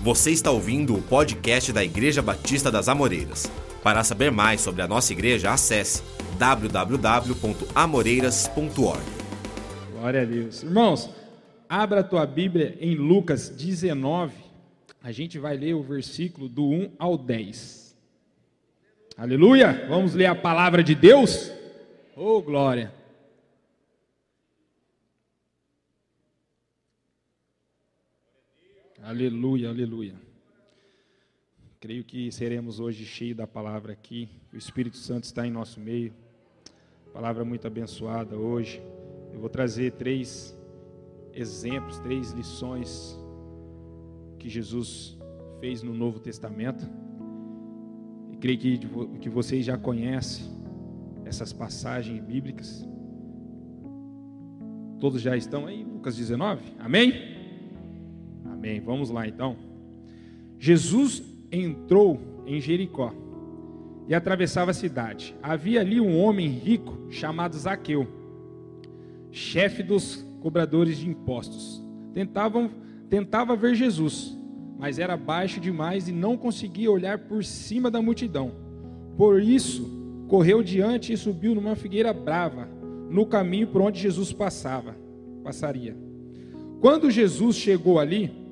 Você está ouvindo o podcast da Igreja Batista das Amoreiras. Para saber mais sobre a nossa igreja, acesse www.amoreiras.org. Glória a Deus. Irmãos, abra a tua Bíblia em Lucas 19. A gente vai ler o versículo do 1 ao 10. Aleluia! Vamos ler a palavra de Deus? Oh, glória! Aleluia, aleluia. Creio que seremos hoje cheios da palavra aqui. O Espírito Santo está em nosso meio. Palavra muito abençoada hoje. Eu vou trazer três exemplos, três lições que Jesus fez no Novo Testamento. E creio que, que vocês já conhecem essas passagens bíblicas. Todos já estão aí, Lucas 19? Amém? Amém. Vamos lá então. Jesus entrou em Jericó e atravessava a cidade. Havia ali um homem rico chamado Zaqueu, chefe dos cobradores de impostos. Tentavam, tentava ver Jesus, mas era baixo demais e não conseguia olhar por cima da multidão. Por isso, correu diante e subiu numa figueira brava, no caminho por onde Jesus passava, passaria. Quando Jesus chegou ali,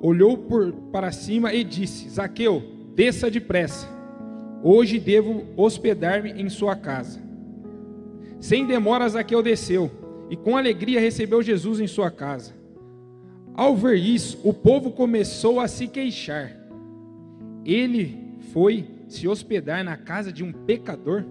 olhou por, para cima e disse: Zaqueu, desça depressa. Hoje devo hospedar-me em sua casa. Sem demora, Zaqueu desceu e com alegria recebeu Jesus em sua casa. Ao ver isso, o povo começou a se queixar. Ele foi se hospedar na casa de um pecador?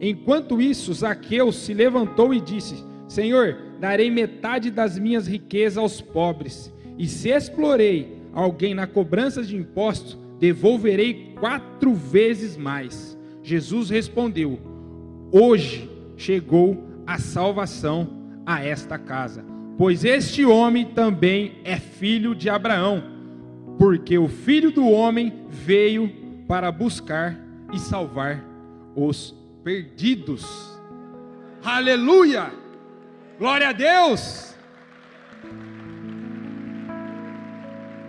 Enquanto isso, Zaqueu se levantou e disse: Senhor, darei metade das minhas riquezas aos pobres e se explorei alguém na cobrança de impostos, devolverei quatro vezes mais. Jesus respondeu: Hoje chegou a salvação a esta casa, pois este homem também é filho de Abraão, porque o filho do homem veio para buscar e salvar os perdidos. Aleluia! Glória a Deus!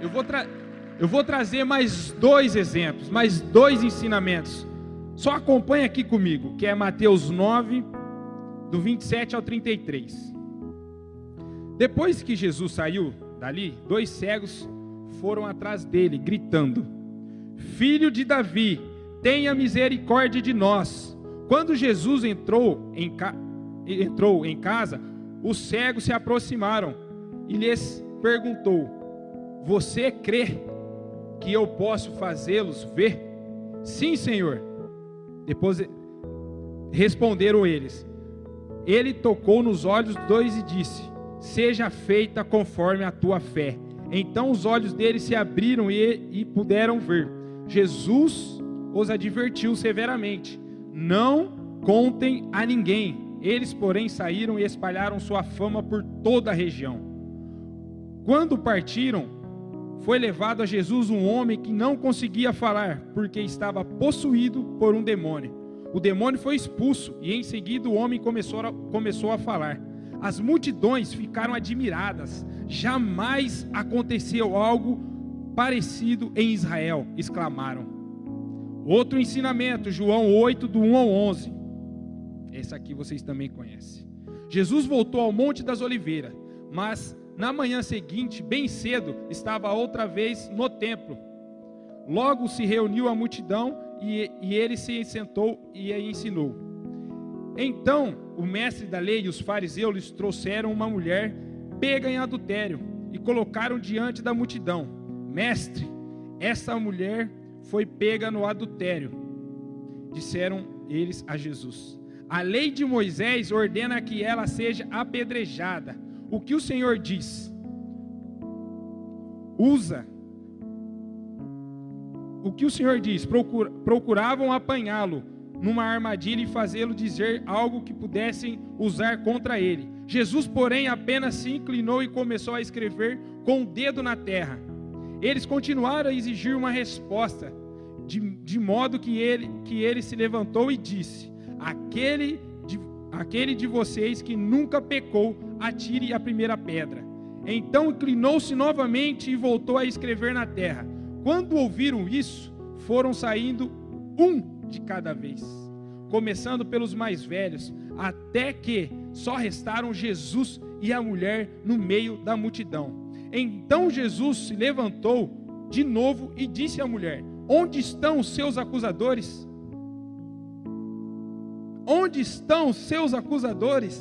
Eu vou, eu vou trazer mais dois exemplos, mais dois ensinamentos. Só acompanha aqui comigo, que é Mateus 9, do 27 ao 33. Depois que Jesus saiu dali, dois cegos foram atrás dele, gritando: Filho de Davi, tenha misericórdia de nós. Quando Jesus entrou em, ca... entrou em casa, os cegos se aproximaram e lhes perguntou: você crê que eu posso fazê-los ver? Sim, Senhor. Depois responderam eles. Ele tocou nos olhos dos dois e disse: Seja feita conforme a tua fé. Então os olhos deles se abriram e, e puderam ver. Jesus os advertiu severamente: Não contem a ninguém. Eles, porém, saíram e espalharam sua fama por toda a região. Quando partiram, foi levado a Jesus um homem que não conseguia falar, porque estava possuído por um demônio. O demônio foi expulso e em seguida o homem começou a, começou a falar. As multidões ficaram admiradas. Jamais aconteceu algo parecido em Israel, exclamaram. Outro ensinamento, João 8, do 1 ao 11. Esse aqui vocês também conhecem. Jesus voltou ao Monte das Oliveiras, mas na manhã seguinte, bem cedo, estava outra vez no templo. Logo se reuniu a multidão e, e ele se sentou e ensinou. Então o mestre da lei e os fariseus lhes trouxeram uma mulher pega em adultério e colocaram diante da multidão: Mestre, essa mulher foi pega no adultério. Disseram eles a Jesus: A lei de Moisés ordena que ela seja apedrejada o que o Senhor diz? Usa. O que o Senhor diz? procuravam apanhá-lo numa armadilha e fazê-lo dizer algo que pudessem usar contra ele. Jesus, porém, apenas se inclinou e começou a escrever com o dedo na terra. Eles continuaram a exigir uma resposta, de, de modo que ele, que ele se levantou e disse: Aquele aquele de vocês que nunca pecou, atire a primeira pedra. Então inclinou-se novamente e voltou a escrever na terra. Quando ouviram isso, foram saindo um de cada vez, começando pelos mais velhos, até que só restaram Jesus e a mulher no meio da multidão. Então Jesus se levantou de novo e disse à mulher: Onde estão os seus acusadores? Onde estão os seus acusadores?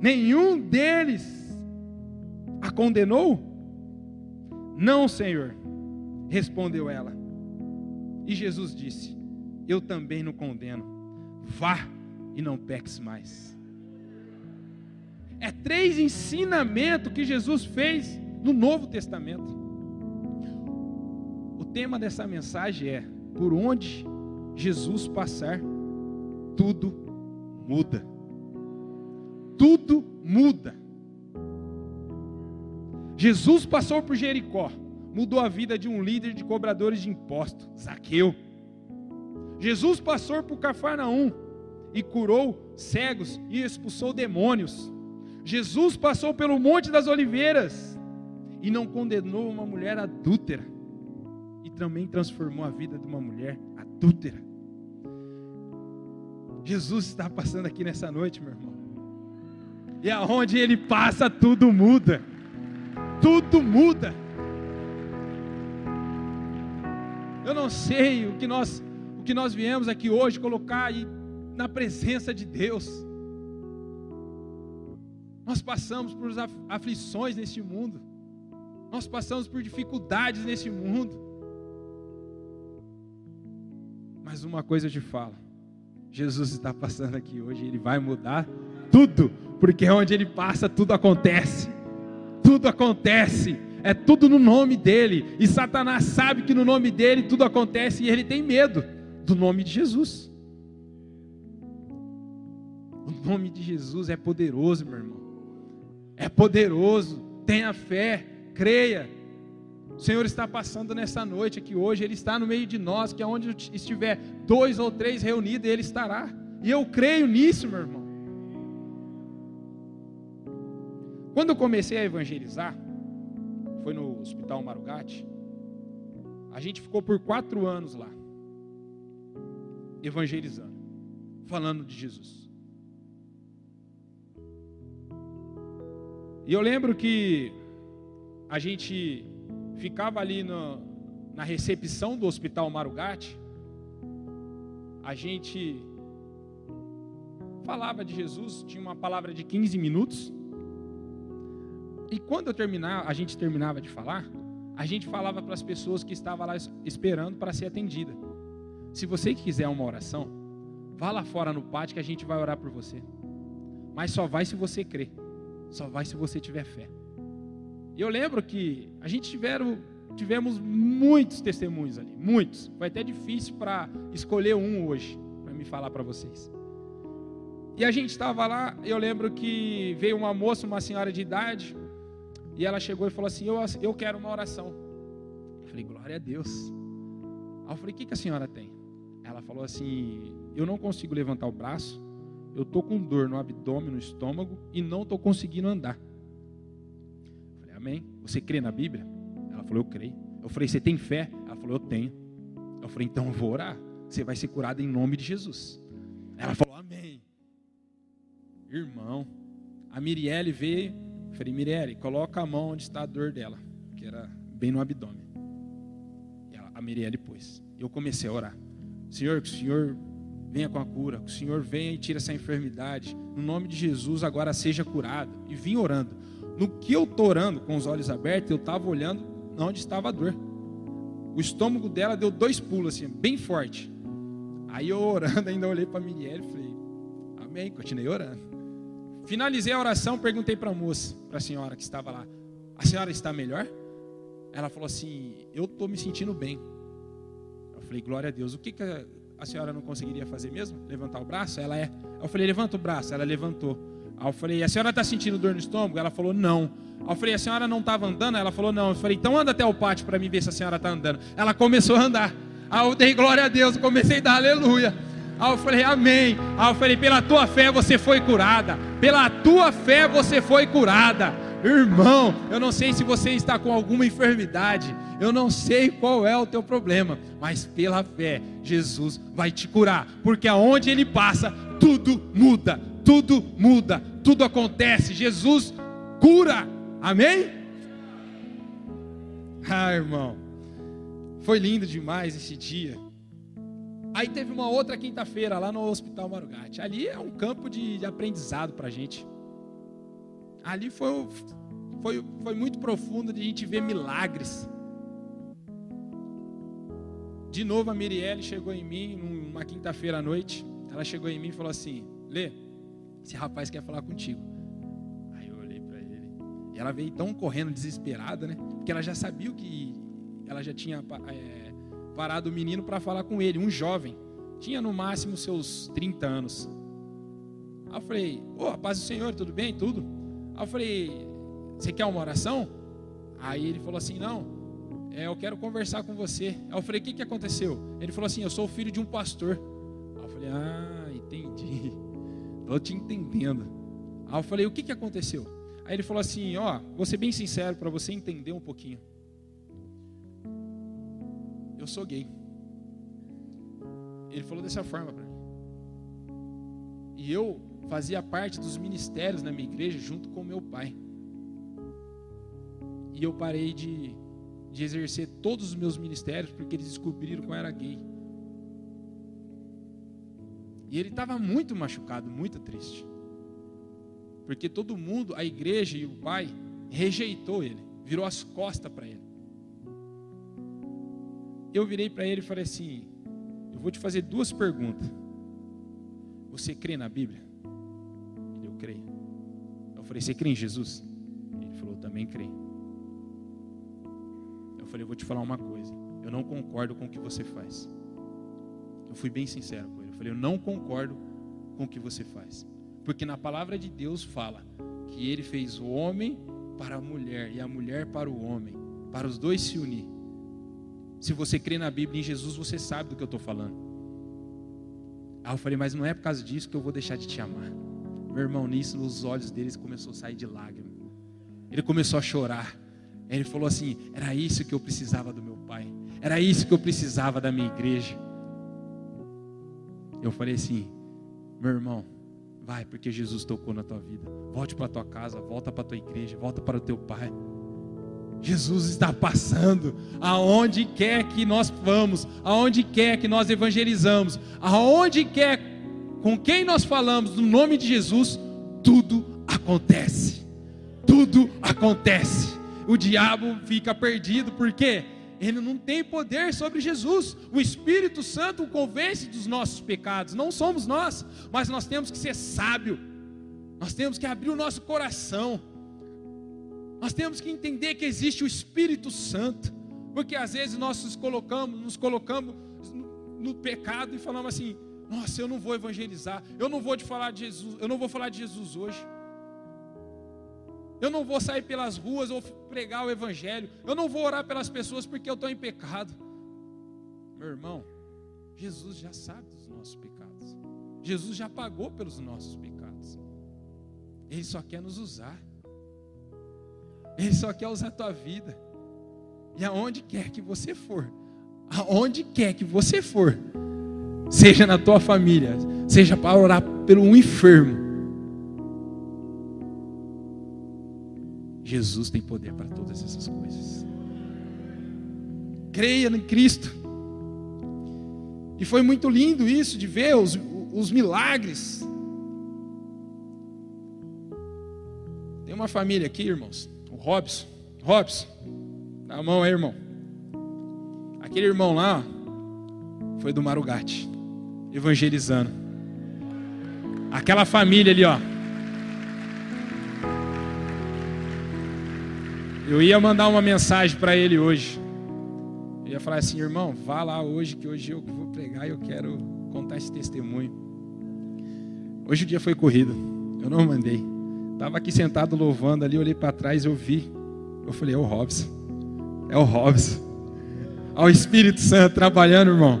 Nenhum deles a condenou? Não, Senhor, respondeu ela. E Jesus disse: Eu também não condeno. Vá e não peques mais. É três ensinamentos que Jesus fez no Novo Testamento. O tema dessa mensagem é: por onde Jesus passar, tudo muda. Tudo muda. Jesus passou por Jericó, mudou a vida de um líder de cobradores de impostos, Zaqueu. Jesus passou por Cafarnaum e curou cegos e expulsou demônios. Jesus passou pelo Monte das Oliveiras e não condenou uma mulher adúltera e também transformou a vida de uma mulher adúltera. Jesus está passando aqui nessa noite, meu irmão. E aonde ele passa, tudo muda. Tudo muda. Eu não sei o que nós, o que nós viemos aqui hoje colocar aí na presença de Deus. Nós passamos por aflições neste mundo. Nós passamos por dificuldades neste mundo. Mas uma coisa eu te falo: Jesus está passando aqui hoje, ele vai mudar tudo, porque onde ele passa, tudo acontece. Tudo acontece, é tudo no nome dele. E Satanás sabe que no nome dele tudo acontece e ele tem medo do nome de Jesus. O nome de Jesus é poderoso, meu irmão. É poderoso. Tenha fé, creia. O Senhor está passando nessa noite aqui hoje, Ele está no meio de nós, que aonde estiver dois ou três reunidos, Ele estará. E eu creio nisso, meu irmão. Quando eu comecei a evangelizar, foi no Hospital Marugate, a gente ficou por quatro anos lá, evangelizando, falando de Jesus. E eu lembro que a gente ficava ali no, na recepção do Hospital Marugate, a gente falava de Jesus, tinha uma palavra de 15 minutos. E quando eu terminar, a gente terminava de falar, a gente falava para as pessoas que estavam lá esperando para ser atendida. Se você quiser uma oração, vá lá fora no pátio que a gente vai orar por você. Mas só vai se você crer. Só vai se você tiver fé. Eu lembro que a gente tiveram, tivemos muitos testemunhos ali, muitos. Foi até difícil para escolher um hoje, para me falar para vocês. E a gente estava lá, eu lembro que veio uma moça, uma senhora de idade, e ela chegou e falou assim: Eu, eu quero uma oração. Eu falei, glória a Deus. Aí eu falei, o que, que a senhora tem? Ela falou assim: Eu não consigo levantar o braço, eu estou com dor no abdômen, no estômago e não estou conseguindo andar. Amém. Você crê na Bíblia? Ela falou, eu creio. Eu falei, você tem fé? Ela falou, eu tenho. Eu falei, então eu vou orar. Você vai ser curada em nome de Jesus. Ela falou, amém. Irmão, a Mirielle veio. Eu falei, Mirielle, coloca a mão onde está a dor dela, que era bem no abdômen. E ela, a Mirielle pôs. Eu comecei a orar. Senhor, que o Senhor venha com a cura, que o Senhor venha e tire essa enfermidade. No nome de Jesus, agora seja curado. E vim orando. No que eu estou orando, com os olhos abertos, eu estava olhando onde estava a dor. O estômago dela deu dois pulos, assim, bem forte. Aí eu orando, ainda olhei para a Miriel e falei, amém, continuei orando. Finalizei a oração, perguntei para a moça, para a senhora que estava lá, a senhora está melhor? Ela falou assim, eu estou me sentindo bem. Eu falei, glória a Deus. O que, que a senhora não conseguiria fazer mesmo? Levantar o braço? Ela é. Eu falei, levanta o braço. Ela levantou. Aí eu falei, a senhora está sentindo dor no estômago? Ela falou, não. Aí eu falei, a senhora não estava andando? Ela falou, não. Eu falei, então anda até o pátio para mim ver se a senhora está andando. Ela começou a andar. Aí eu dei glória a Deus, comecei a dar aleluia. Aí eu falei, amém. Aí eu falei, pela tua fé você foi curada. Pela tua fé você foi curada. Irmão, eu não sei se você está com alguma enfermidade, eu não sei qual é o teu problema, mas pela fé, Jesus vai te curar, porque aonde ele passa, tudo muda, tudo muda, tudo acontece. Jesus cura, amém? Ah, irmão, foi lindo demais esse dia. Aí teve uma outra quinta-feira lá no Hospital Marugate. Ali é um campo de, de aprendizado para a gente. Ali foi, foi, foi muito profundo de a gente ver milagres. De novo a Mirielle chegou em mim numa quinta-feira à noite. Ela chegou em mim e falou assim: Lê, esse rapaz quer falar contigo. Aí eu olhei para ele. E ela veio tão correndo desesperada, né? Porque ela já sabia o que. Ela já tinha é, parado o menino para falar com ele, um jovem. Tinha no máximo seus 30 anos. Aí eu falei: Ô, oh, paz do Senhor, tudo bem? Tudo? Aí eu falei: Você quer uma oração? Aí ele falou assim: Não, é, eu quero conversar com você. Aí eu falei: O que, que aconteceu? Ele falou assim: Eu sou filho de um pastor. Aí eu falei: Ah, entendi. Estou te entendendo. Aí eu falei: O que, que aconteceu? Aí ele falou assim: Ó, vou ser bem sincero para você entender um pouquinho. Eu sou gay. Ele falou dessa forma para mim. E eu fazia parte dos ministérios na minha igreja junto com meu pai. E eu parei de, de exercer todos os meus ministérios porque eles descobriram que eu era gay. E ele estava muito machucado, muito triste. Porque todo mundo, a igreja e o pai, rejeitou ele, virou as costas para ele. Eu virei para ele e falei assim: Eu vou te fazer duas perguntas. Você crê na Bíblia? Ele, eu creio. Eu falei: Você crê em Jesus? Ele falou: Também creio. Eu falei: Eu vou te falar uma coisa. Eu não concordo com o que você faz. Eu fui bem sincero com falei: Eu não concordo com o que você faz. Porque na palavra de Deus fala que ele fez o homem para a mulher e a mulher para o homem, para os dois se unir. Se você crê na Bíblia em Jesus, você sabe do que eu estou falando. Aí eu falei, mas não é por causa disso que eu vou deixar de te amar. Meu irmão, nisso, nos olhos deles começou a sair de lágrimas. Ele começou a chorar. Ele falou assim: era isso que eu precisava do meu pai. Era isso que eu precisava da minha igreja. Eu falei assim: meu irmão, Vai, porque Jesus tocou na tua vida. Volte para tua casa, volta para tua igreja, volta para o teu pai. Jesus está passando aonde quer que nós vamos, aonde quer que nós evangelizamos, aonde quer com quem nós falamos no nome de Jesus, tudo acontece. Tudo acontece. O diabo fica perdido, por quê? Ele não tem poder sobre Jesus. O Espírito Santo o convence dos nossos pecados. Não somos nós, mas nós temos que ser sábio. Nós temos que abrir o nosso coração. Nós temos que entender que existe o Espírito Santo, porque às vezes nós nos colocamos, nos colocamos no, pecado e falamos assim: "Nossa, eu não vou evangelizar. Eu não vou te falar de Jesus. Eu não vou falar de Jesus hoje." Eu não vou sair pelas ruas ou pregar o evangelho. Eu não vou orar pelas pessoas porque eu estou em pecado. Meu irmão, Jesus já sabe dos nossos pecados. Jesus já pagou pelos nossos pecados. Ele só quer nos usar. Ele só quer usar a tua vida. E aonde quer que você for, aonde quer que você for, seja na tua família, seja para orar pelo um enfermo, Jesus tem poder para todas essas coisas. Creia em Cristo. E foi muito lindo isso de ver os, os milagres. Tem uma família aqui, irmãos. O Robson. Robson, dá a mão aí, irmão. Aquele irmão lá foi do Marugate, evangelizando. Aquela família ali, ó. Eu ia mandar uma mensagem para ele hoje. Eu ia falar assim, irmão, vá lá hoje, que hoje eu vou pregar e eu quero contar esse testemunho. Hoje o dia foi corrido, eu não mandei. Estava aqui sentado louvando ali, olhei para trás, eu vi. Eu falei, é o Robson. É o Robson. Ao Espírito Santo trabalhando, irmão.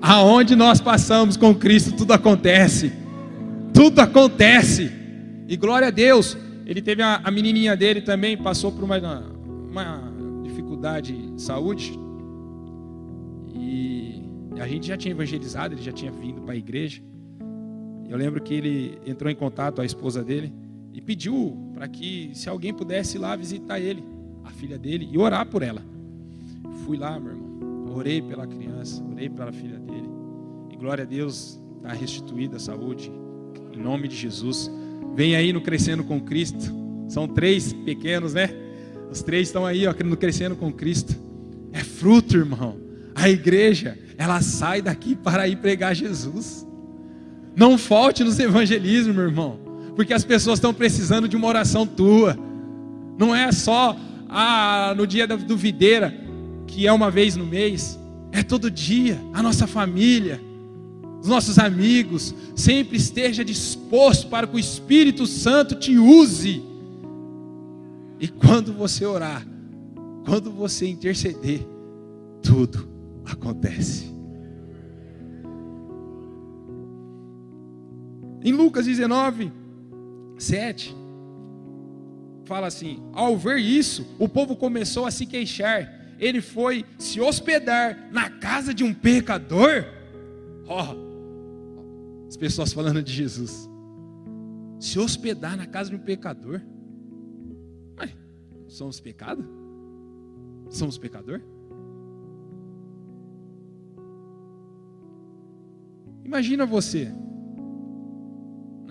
Aonde nós passamos com Cristo, tudo acontece. Tudo acontece. E glória a Deus, ele teve a, a menininha dele também, passou por uma, uma dificuldade de saúde. E a gente já tinha evangelizado, ele já tinha vindo para a igreja. Eu lembro que ele entrou em contato a esposa dele e pediu para que se alguém pudesse ir lá visitar ele, a filha dele, e orar por ela. Fui lá, meu irmão, orei pela criança, orei pela filha dele. E glória a Deus, está restituída a saúde, em nome de Jesus. Vem aí no Crescendo com Cristo. São três pequenos, né? Os três estão aí, ó, no Crescendo com Cristo. É fruto, irmão. A igreja, ela sai daqui para ir pregar Jesus. Não falte nos evangelismos, meu irmão, porque as pessoas estão precisando de uma oração tua. Não é só ah, no dia do videira, que é uma vez no mês, é todo dia. A nossa família, os nossos amigos, sempre esteja disposto para que o Espírito Santo te use. E quando você orar, quando você interceder, tudo acontece. Em Lucas 19, 7, fala assim: Ao ver isso, o povo começou a se queixar. Ele foi se hospedar na casa de um pecador. Ó, oh, as pessoas falando de Jesus. Se hospedar na casa de um pecador. Mas, somos pecado? Somos pecador? Imagina você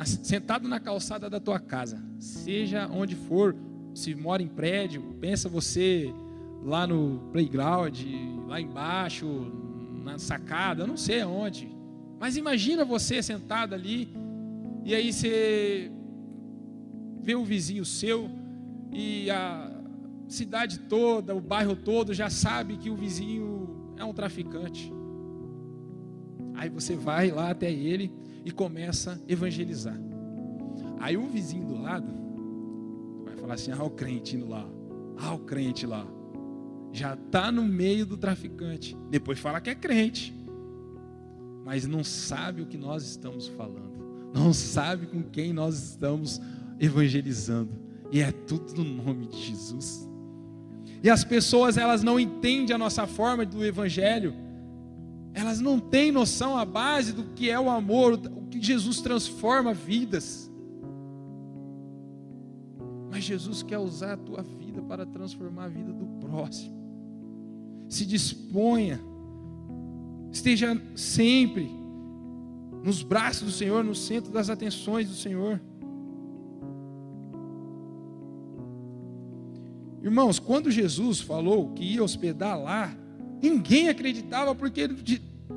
sentado na calçada da tua casa, seja onde for, se mora em prédio, pensa você lá no playground, lá embaixo, na sacada, não sei aonde. Mas imagina você sentado ali e aí você vê o vizinho seu e a cidade toda, o bairro todo já sabe que o vizinho é um traficante. Aí você vai lá até ele e começa a evangelizar. Aí o vizinho do lado vai falar assim: ah, o crente indo lá, ah, o crente lá. Já está no meio do traficante. Depois fala que é crente, mas não sabe o que nós estamos falando, não sabe com quem nós estamos evangelizando. E é tudo no nome de Jesus. E as pessoas elas não entendem a nossa forma do evangelho elas não têm noção a base do que é o amor, o que Jesus transforma vidas. Mas Jesus quer usar a tua vida para transformar a vida do próximo. Se disponha, esteja sempre nos braços do Senhor, no centro das atenções do Senhor. Irmãos, quando Jesus falou que ia hospedar lá, Ninguém acreditava porque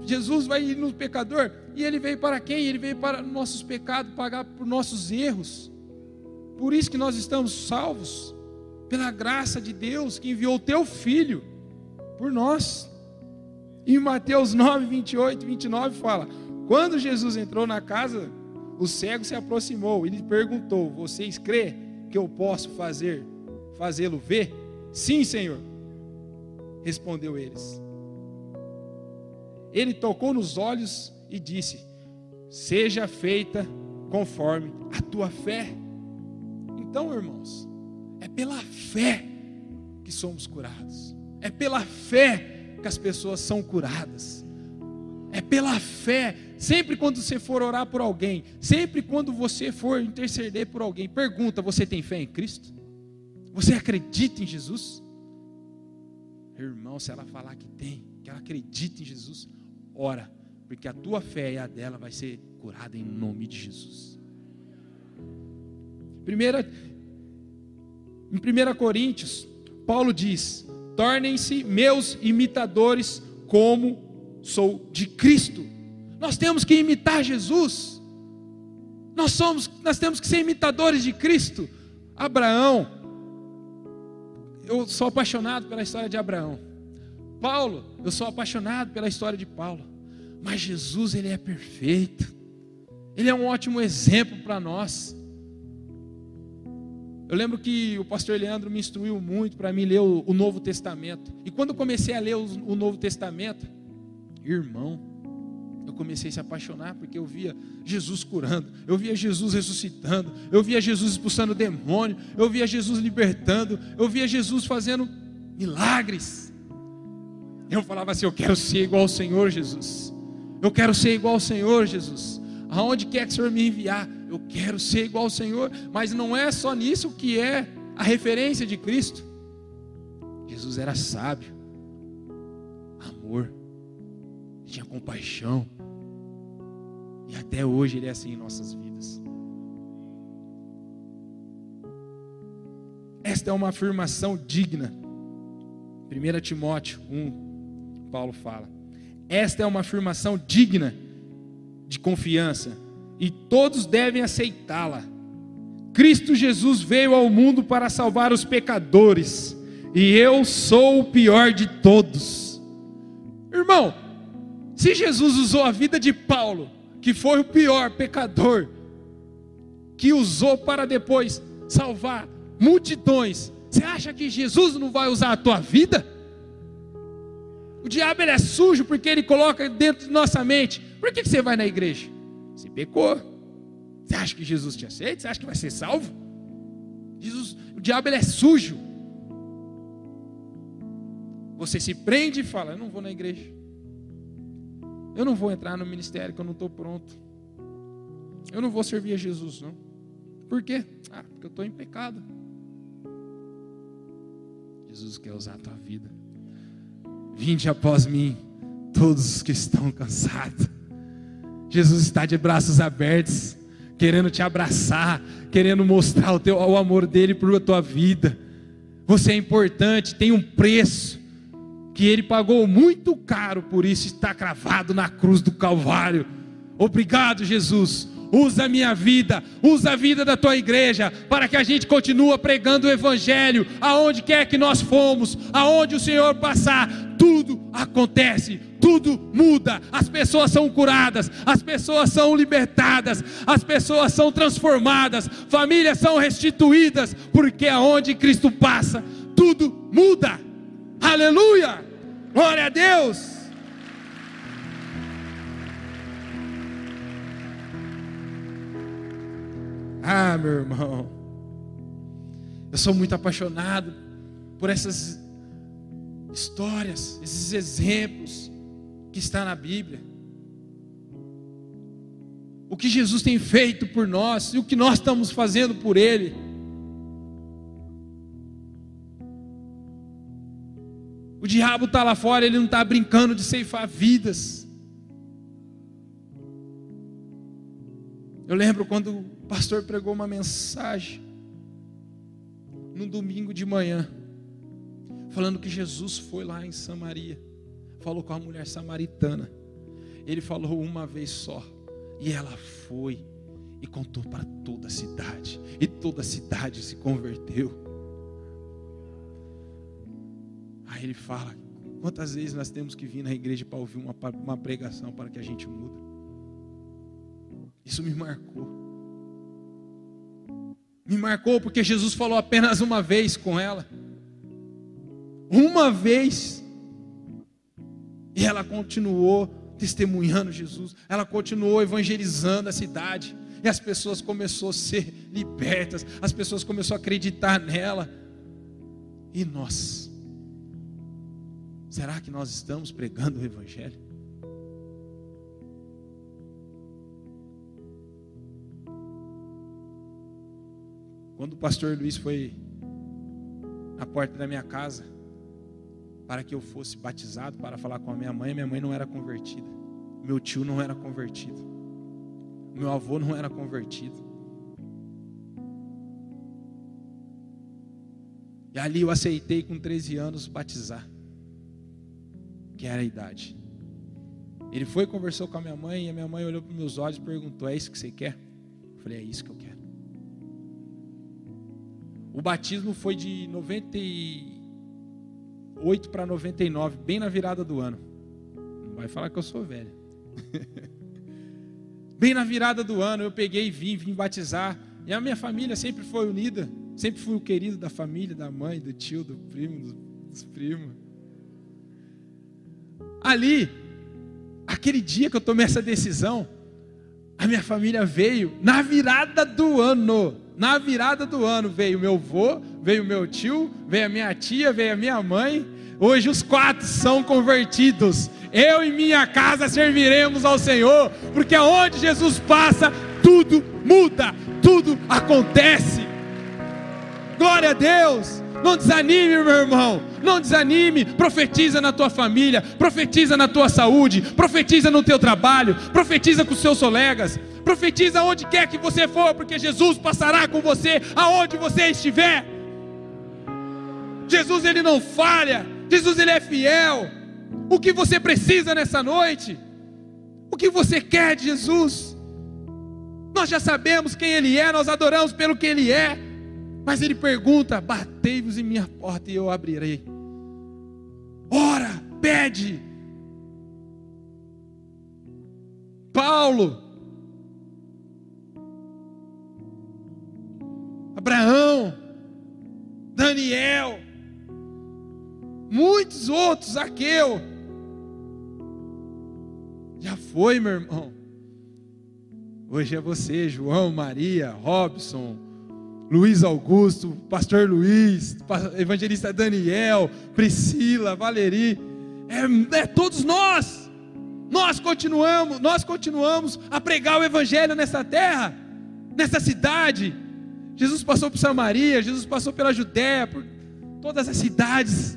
Jesus vai ir no pecador e ele veio para quem? Ele veio para nossos pecados, pagar por nossos erros. Por isso que nós estamos salvos pela graça de Deus que enviou o teu filho por nós. Em Mateus 9, 28 e 29 fala: Quando Jesus entrou na casa, o cego se aproximou e lhe perguntou: Vocês crê que eu posso fazer fazê-lo ver? Sim, Senhor respondeu eles. Ele tocou nos olhos e disse: Seja feita conforme a tua fé. Então, irmãos, é pela fé que somos curados. É pela fé que as pessoas são curadas. É pela fé. Sempre quando você for orar por alguém, sempre quando você for interceder por alguém, pergunta: você tem fé em Cristo? Você acredita em Jesus? Irmão, se ela falar que tem, que ela acredita em Jesus, ora, porque a tua fé e a dela vai ser curada em nome de Jesus. Primeira, em 1 Coríntios, Paulo diz: tornem-se meus imitadores, como sou de Cristo. Nós temos que imitar Jesus. Nós somos, nós temos que ser imitadores de Cristo. Abraão, eu sou apaixonado pela história de Abraão. Paulo, eu sou apaixonado pela história de Paulo. Mas Jesus, ele é perfeito. Ele é um ótimo exemplo para nós. Eu lembro que o pastor Leandro me instruiu muito para mim ler o, o, Novo Testamento. E quando eu comecei a ler o, o Novo Testamento, irmão, eu comecei a se apaixonar porque eu via Jesus curando, eu via Jesus ressuscitando, eu via Jesus expulsando demônio, eu via Jesus libertando, eu via Jesus fazendo milagres. Eu falava assim: eu quero ser igual ao Senhor Jesus, eu quero ser igual ao Senhor Jesus, aonde quer que o Senhor me enviar, eu quero ser igual ao Senhor, mas não é só nisso que é a referência de Cristo. Jesus era sábio, amor, tinha compaixão, e até hoje Ele é assim em nossas vidas. Esta é uma afirmação digna. 1 Timóteo 1, Paulo fala. Esta é uma afirmação digna de confiança e todos devem aceitá-la. Cristo Jesus veio ao mundo para salvar os pecadores, e eu sou o pior de todos. Irmão, se Jesus usou a vida de Paulo que foi o pior pecador, que usou para depois salvar multidões, você acha que Jesus não vai usar a tua vida? O diabo ele é sujo porque ele coloca dentro de nossa mente. Por que, que você vai na igreja? Você pecou. Você acha que Jesus te aceita? Você acha que vai ser salvo? Jesus, o diabo ele é sujo. Você se prende e fala: Eu não vou na igreja. Eu não vou entrar no ministério que eu não estou pronto. Eu não vou servir a Jesus, não. Por quê? Ah, porque eu estou em pecado. Jesus quer usar a tua vida. Vinde após mim, todos os que estão cansados. Jesus está de braços abertos, querendo te abraçar, querendo mostrar o, teu, o amor dele por a tua vida. Você é importante, tem um preço que ele pagou muito caro, por isso está cravado na cruz do Calvário. Obrigado, Jesus. Usa a minha vida, usa a vida da tua igreja, para que a gente continue pregando o Evangelho, aonde quer que nós fomos, aonde o Senhor passar, tudo acontece, tudo muda, as pessoas são curadas, as pessoas são libertadas, as pessoas são transformadas, famílias são restituídas, porque aonde Cristo passa, tudo muda. Aleluia! Glória a Deus! Ah, meu irmão, eu sou muito apaixonado por essas histórias, esses exemplos que está na Bíblia. O que Jesus tem feito por nós e o que nós estamos fazendo por Ele. O diabo está lá fora, ele não está brincando de ceifar vidas. Eu lembro quando o pastor pregou uma mensagem, no domingo de manhã, falando que Jesus foi lá em Samaria, falou com a mulher samaritana. Ele falou uma vez só, e ela foi e contou para toda a cidade, e toda a cidade se converteu. Aí ele fala: quantas vezes nós temos que vir na igreja para ouvir uma, uma pregação para que a gente muda? Isso me marcou. Me marcou porque Jesus falou apenas uma vez com ela. Uma vez. E ela continuou testemunhando Jesus. Ela continuou evangelizando a cidade. E as pessoas começaram a ser libertas. As pessoas começaram a acreditar nela. E nós Será que nós estamos pregando o Evangelho? Quando o pastor Luiz foi à porta da minha casa para que eu fosse batizado para falar com a minha mãe, minha mãe não era convertida, meu tio não era convertido, meu avô não era convertido. E ali eu aceitei com 13 anos batizar que era a idade. Ele foi conversou com a minha mãe e a minha mãe olhou para meus olhos e perguntou: É isso que você quer? Eu falei: É isso que eu quero. O batismo foi de 98 para 99, bem na virada do ano. Não vai falar que eu sou velho. bem na virada do ano, eu peguei e vim, vim batizar. E a minha família sempre foi unida. Sempre fui o querido da família, da mãe, do tio, do primo, dos primos. Ali, aquele dia que eu tomei essa decisão, a minha família veio na virada do ano. Na virada do ano veio meu avô, veio meu tio, veio a minha tia, veio a minha mãe. Hoje os quatro são convertidos. Eu e minha casa serviremos ao Senhor, porque aonde Jesus passa, tudo muda, tudo acontece. Glória a Deus. Não desanime, meu irmão. Não desanime. Profetiza na tua família, profetiza na tua saúde, profetiza no teu trabalho, profetiza com os seus colegas, profetiza onde quer que você for, porque Jesus passará com você aonde você estiver. Jesus ele não falha. Jesus ele é fiel. O que você precisa nessa noite? O que você quer de Jesus? Nós já sabemos quem ele é, nós adoramos pelo que ele é. Mas ele pergunta: Batei-vos em minha porta e eu abrirei. Ora, pede. Paulo, Abraão, Daniel, muitos outros, Zaqueu. Já foi, meu irmão. Hoje é você, João, Maria, Robson, Luiz Augusto, Pastor Luiz, Evangelista Daniel, Priscila, Valeri, é, é todos nós. Nós continuamos, nós continuamos a pregar o Evangelho nessa terra, nessa cidade. Jesus passou por Samaria, Jesus passou pela Judéia, por todas as cidades,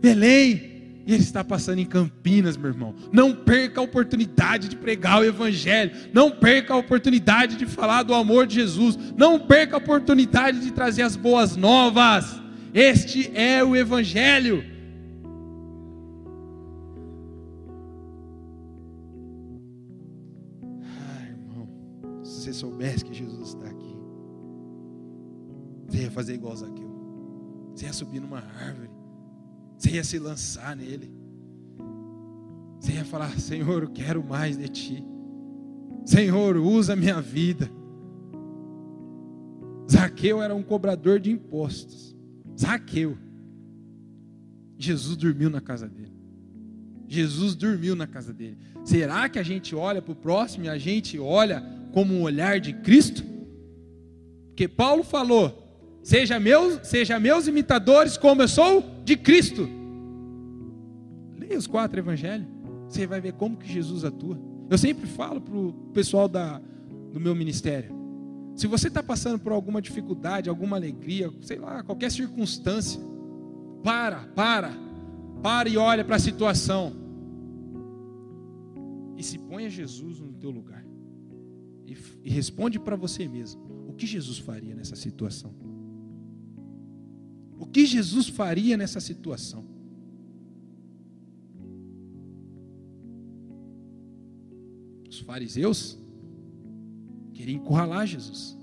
Belém. E ele está passando em Campinas, meu irmão. Não perca a oportunidade de pregar o Evangelho. Não perca a oportunidade de falar do amor de Jesus. Não perca a oportunidade de trazer as boas novas. Este é o Evangelho. Ai, irmão, se você soubesse que Jesus está aqui, você ia fazer igual Zaqueu. Você ia subir numa árvore você ia se lançar nele. Você ia falar: Senhor, eu quero mais de ti. Senhor, usa minha vida. Zaqueu era um cobrador de impostos. Zaqueu. Jesus dormiu na casa dele. Jesus dormiu na casa dele. Será que a gente olha para o próximo e a gente olha como um olhar de Cristo? Porque Paulo falou: Seja meus, seja meus imitadores como eu sou de Cristo. Leia os quatro evangelhos. Você vai ver como que Jesus atua. Eu sempre falo para o pessoal da, do meu ministério. Se você está passando por alguma dificuldade, alguma alegria, sei lá, qualquer circunstância, para, para, para e olha para a situação. E se ponha Jesus no teu lugar. E, e responde para você mesmo: o que Jesus faria nessa situação? O que Jesus faria nessa situação? Os fariseus queriam encurralar Jesus.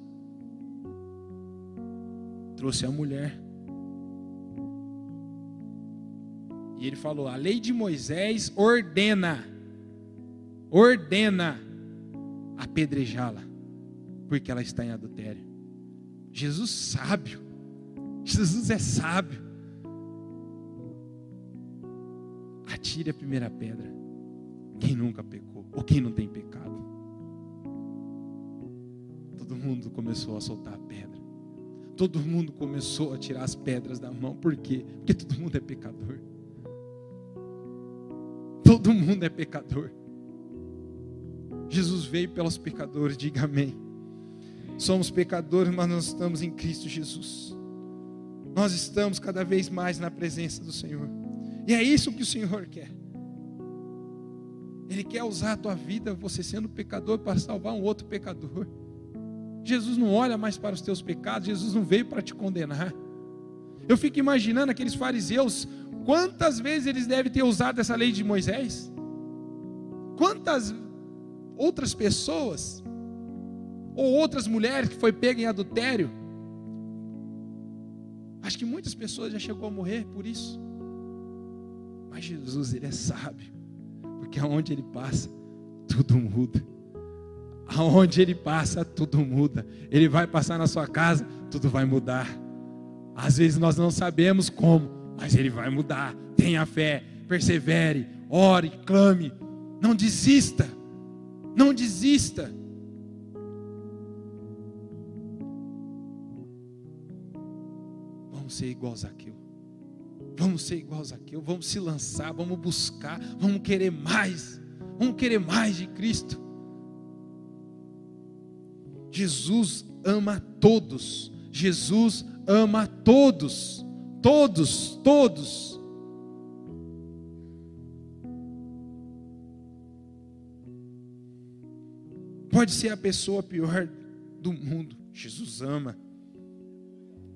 Trouxe a mulher. E ele falou: a lei de Moisés ordena, ordena apedrejá-la, porque ela está em adultério. Jesus sábio, Jesus é sábio. Atire a primeira pedra. Quem nunca pecou, ou quem não tem pecado. Todo mundo começou a soltar a pedra. Todo mundo começou a tirar as pedras da mão. Por quê? Porque todo mundo é pecador. Todo mundo é pecador. Jesus veio pelos pecadores, diga amém. Somos pecadores, mas nós estamos em Cristo Jesus nós estamos cada vez mais na presença do Senhor. E é isso que o Senhor quer. Ele quer usar a tua vida, você sendo pecador, para salvar um outro pecador. Jesus não olha mais para os teus pecados, Jesus não veio para te condenar. Eu fico imaginando aqueles fariseus, quantas vezes eles devem ter usado essa lei de Moisés? Quantas outras pessoas, ou outras mulheres que foi pega em adultério, Acho que muitas pessoas já chegou a morrer por isso. Mas Jesus, ele é sábio, porque aonde ele passa, tudo muda. Aonde ele passa, tudo muda. Ele vai passar na sua casa, tudo vai mudar. Às vezes nós não sabemos como, mas ele vai mudar. Tenha fé, persevere, ore, clame. Não desista. Não desista. Vamos ser igual Zaqueu. Vamos ser igual Zaqueu. Vamos se lançar, vamos buscar, vamos querer mais. Vamos querer mais de Cristo. Jesus ama todos. Jesus ama todos. Todos, todos. Pode ser a pessoa pior do mundo. Jesus ama.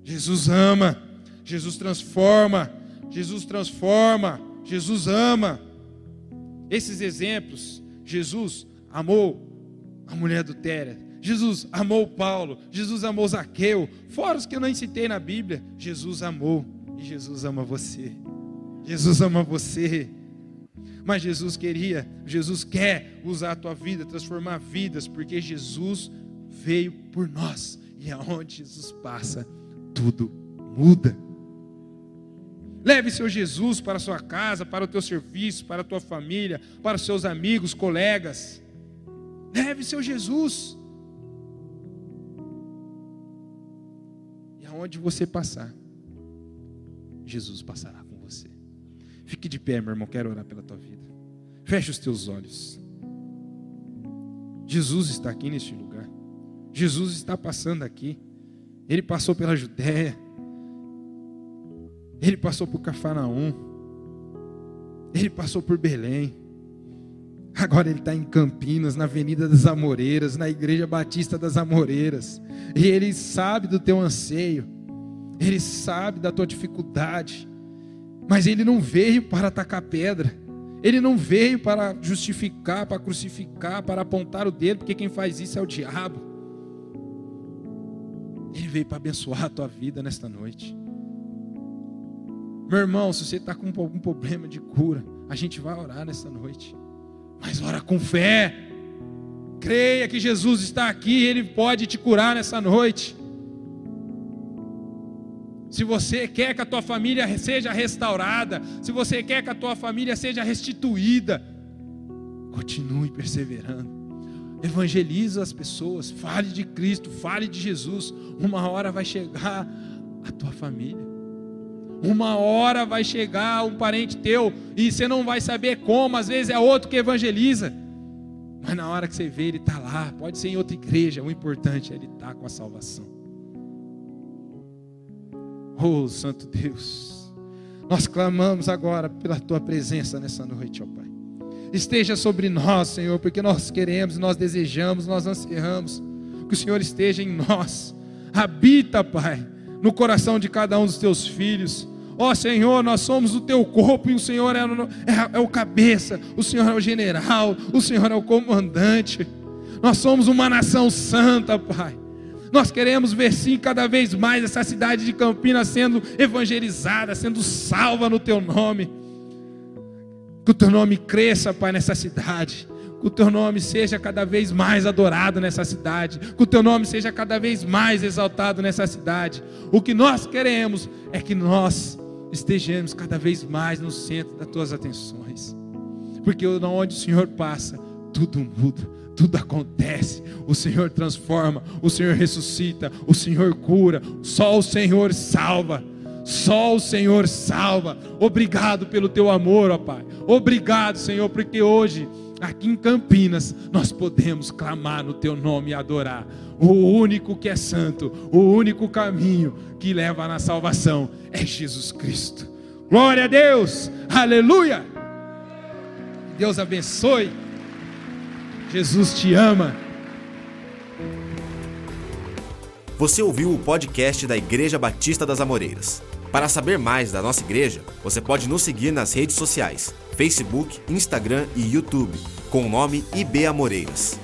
Jesus ama. Jesus transforma. Jesus transforma. Jesus ama. Esses exemplos, Jesus amou a mulher adultéria. Jesus amou Paulo. Jesus amou Zaqueu. Fora os que eu nem citei na Bíblia. Jesus amou. E Jesus ama você. Jesus ama você. Mas Jesus queria, Jesus quer usar a tua vida, transformar vidas, porque Jesus veio por nós. E aonde Jesus passa, tudo muda. Leve seu Jesus para a sua casa, para o teu serviço, para a tua família, para os seus amigos, colegas. Leve seu Jesus. E aonde você passar, Jesus passará com você. Fique de pé, meu irmão, quero orar pela tua vida. Feche os teus olhos. Jesus está aqui neste lugar. Jesus está passando aqui. Ele passou pela Judéia. Ele passou por Cafarnaum. Ele passou por Belém. Agora ele está em Campinas, na Avenida das Amoreiras, na Igreja Batista das Amoreiras. E ele sabe do teu anseio. Ele sabe da tua dificuldade. Mas ele não veio para atacar pedra. Ele não veio para justificar, para crucificar, para apontar o dedo, porque quem faz isso é o diabo. Ele veio para abençoar a tua vida nesta noite. Meu irmão, se você está com algum problema de cura, a gente vai orar nesta noite. Mas ora com fé. Creia que Jesus está aqui, Ele pode te curar nessa noite. Se você quer que a tua família seja restaurada, se você quer que a tua família seja restituída, continue perseverando. Evangelize as pessoas, fale de Cristo, fale de Jesus. Uma hora vai chegar a tua família. Uma hora vai chegar um parente teu e você não vai saber como, às vezes é outro que evangeliza. Mas na hora que você vê, ele está lá, pode ser em outra igreja, o importante é ele estar tá com a salvação. Oh, Santo Deus, nós clamamos agora pela tua presença nessa noite, ó Pai. Esteja sobre nós, Senhor, porque nós queremos, nós desejamos, nós ansiamos que o Senhor esteja em nós. Habita, Pai, no coração de cada um dos teus filhos. Ó oh, Senhor, nós somos o teu corpo e o Senhor é, é, é o cabeça, o Senhor é o general, o Senhor é o comandante. Nós somos uma nação santa, Pai. Nós queremos ver sim cada vez mais essa cidade de Campinas sendo evangelizada, sendo salva no teu nome. Que o teu nome cresça, Pai, nessa cidade. Que o teu nome seja cada vez mais adorado nessa cidade. Que o teu nome seja cada vez mais exaltado nessa cidade. O que nós queremos é que nós estejamos cada vez mais no centro das tuas atenções. Porque onde o Senhor passa, tudo muda tudo acontece. O Senhor transforma, o Senhor ressuscita, o Senhor cura. Só o Senhor salva. Só o Senhor salva. Obrigado pelo teu amor, ó Pai. Obrigado, Senhor, porque hoje aqui em Campinas nós podemos clamar no teu nome e adorar. O único que é santo, o único caminho que leva na salvação é Jesus Cristo. Glória a Deus. Aleluia. Deus abençoe. Jesus te ama. Você ouviu o podcast da Igreja Batista das Amoreiras. Para saber mais da nossa igreja, você pode nos seguir nas redes sociais: Facebook, Instagram e YouTube, com o nome IB Amoreiras.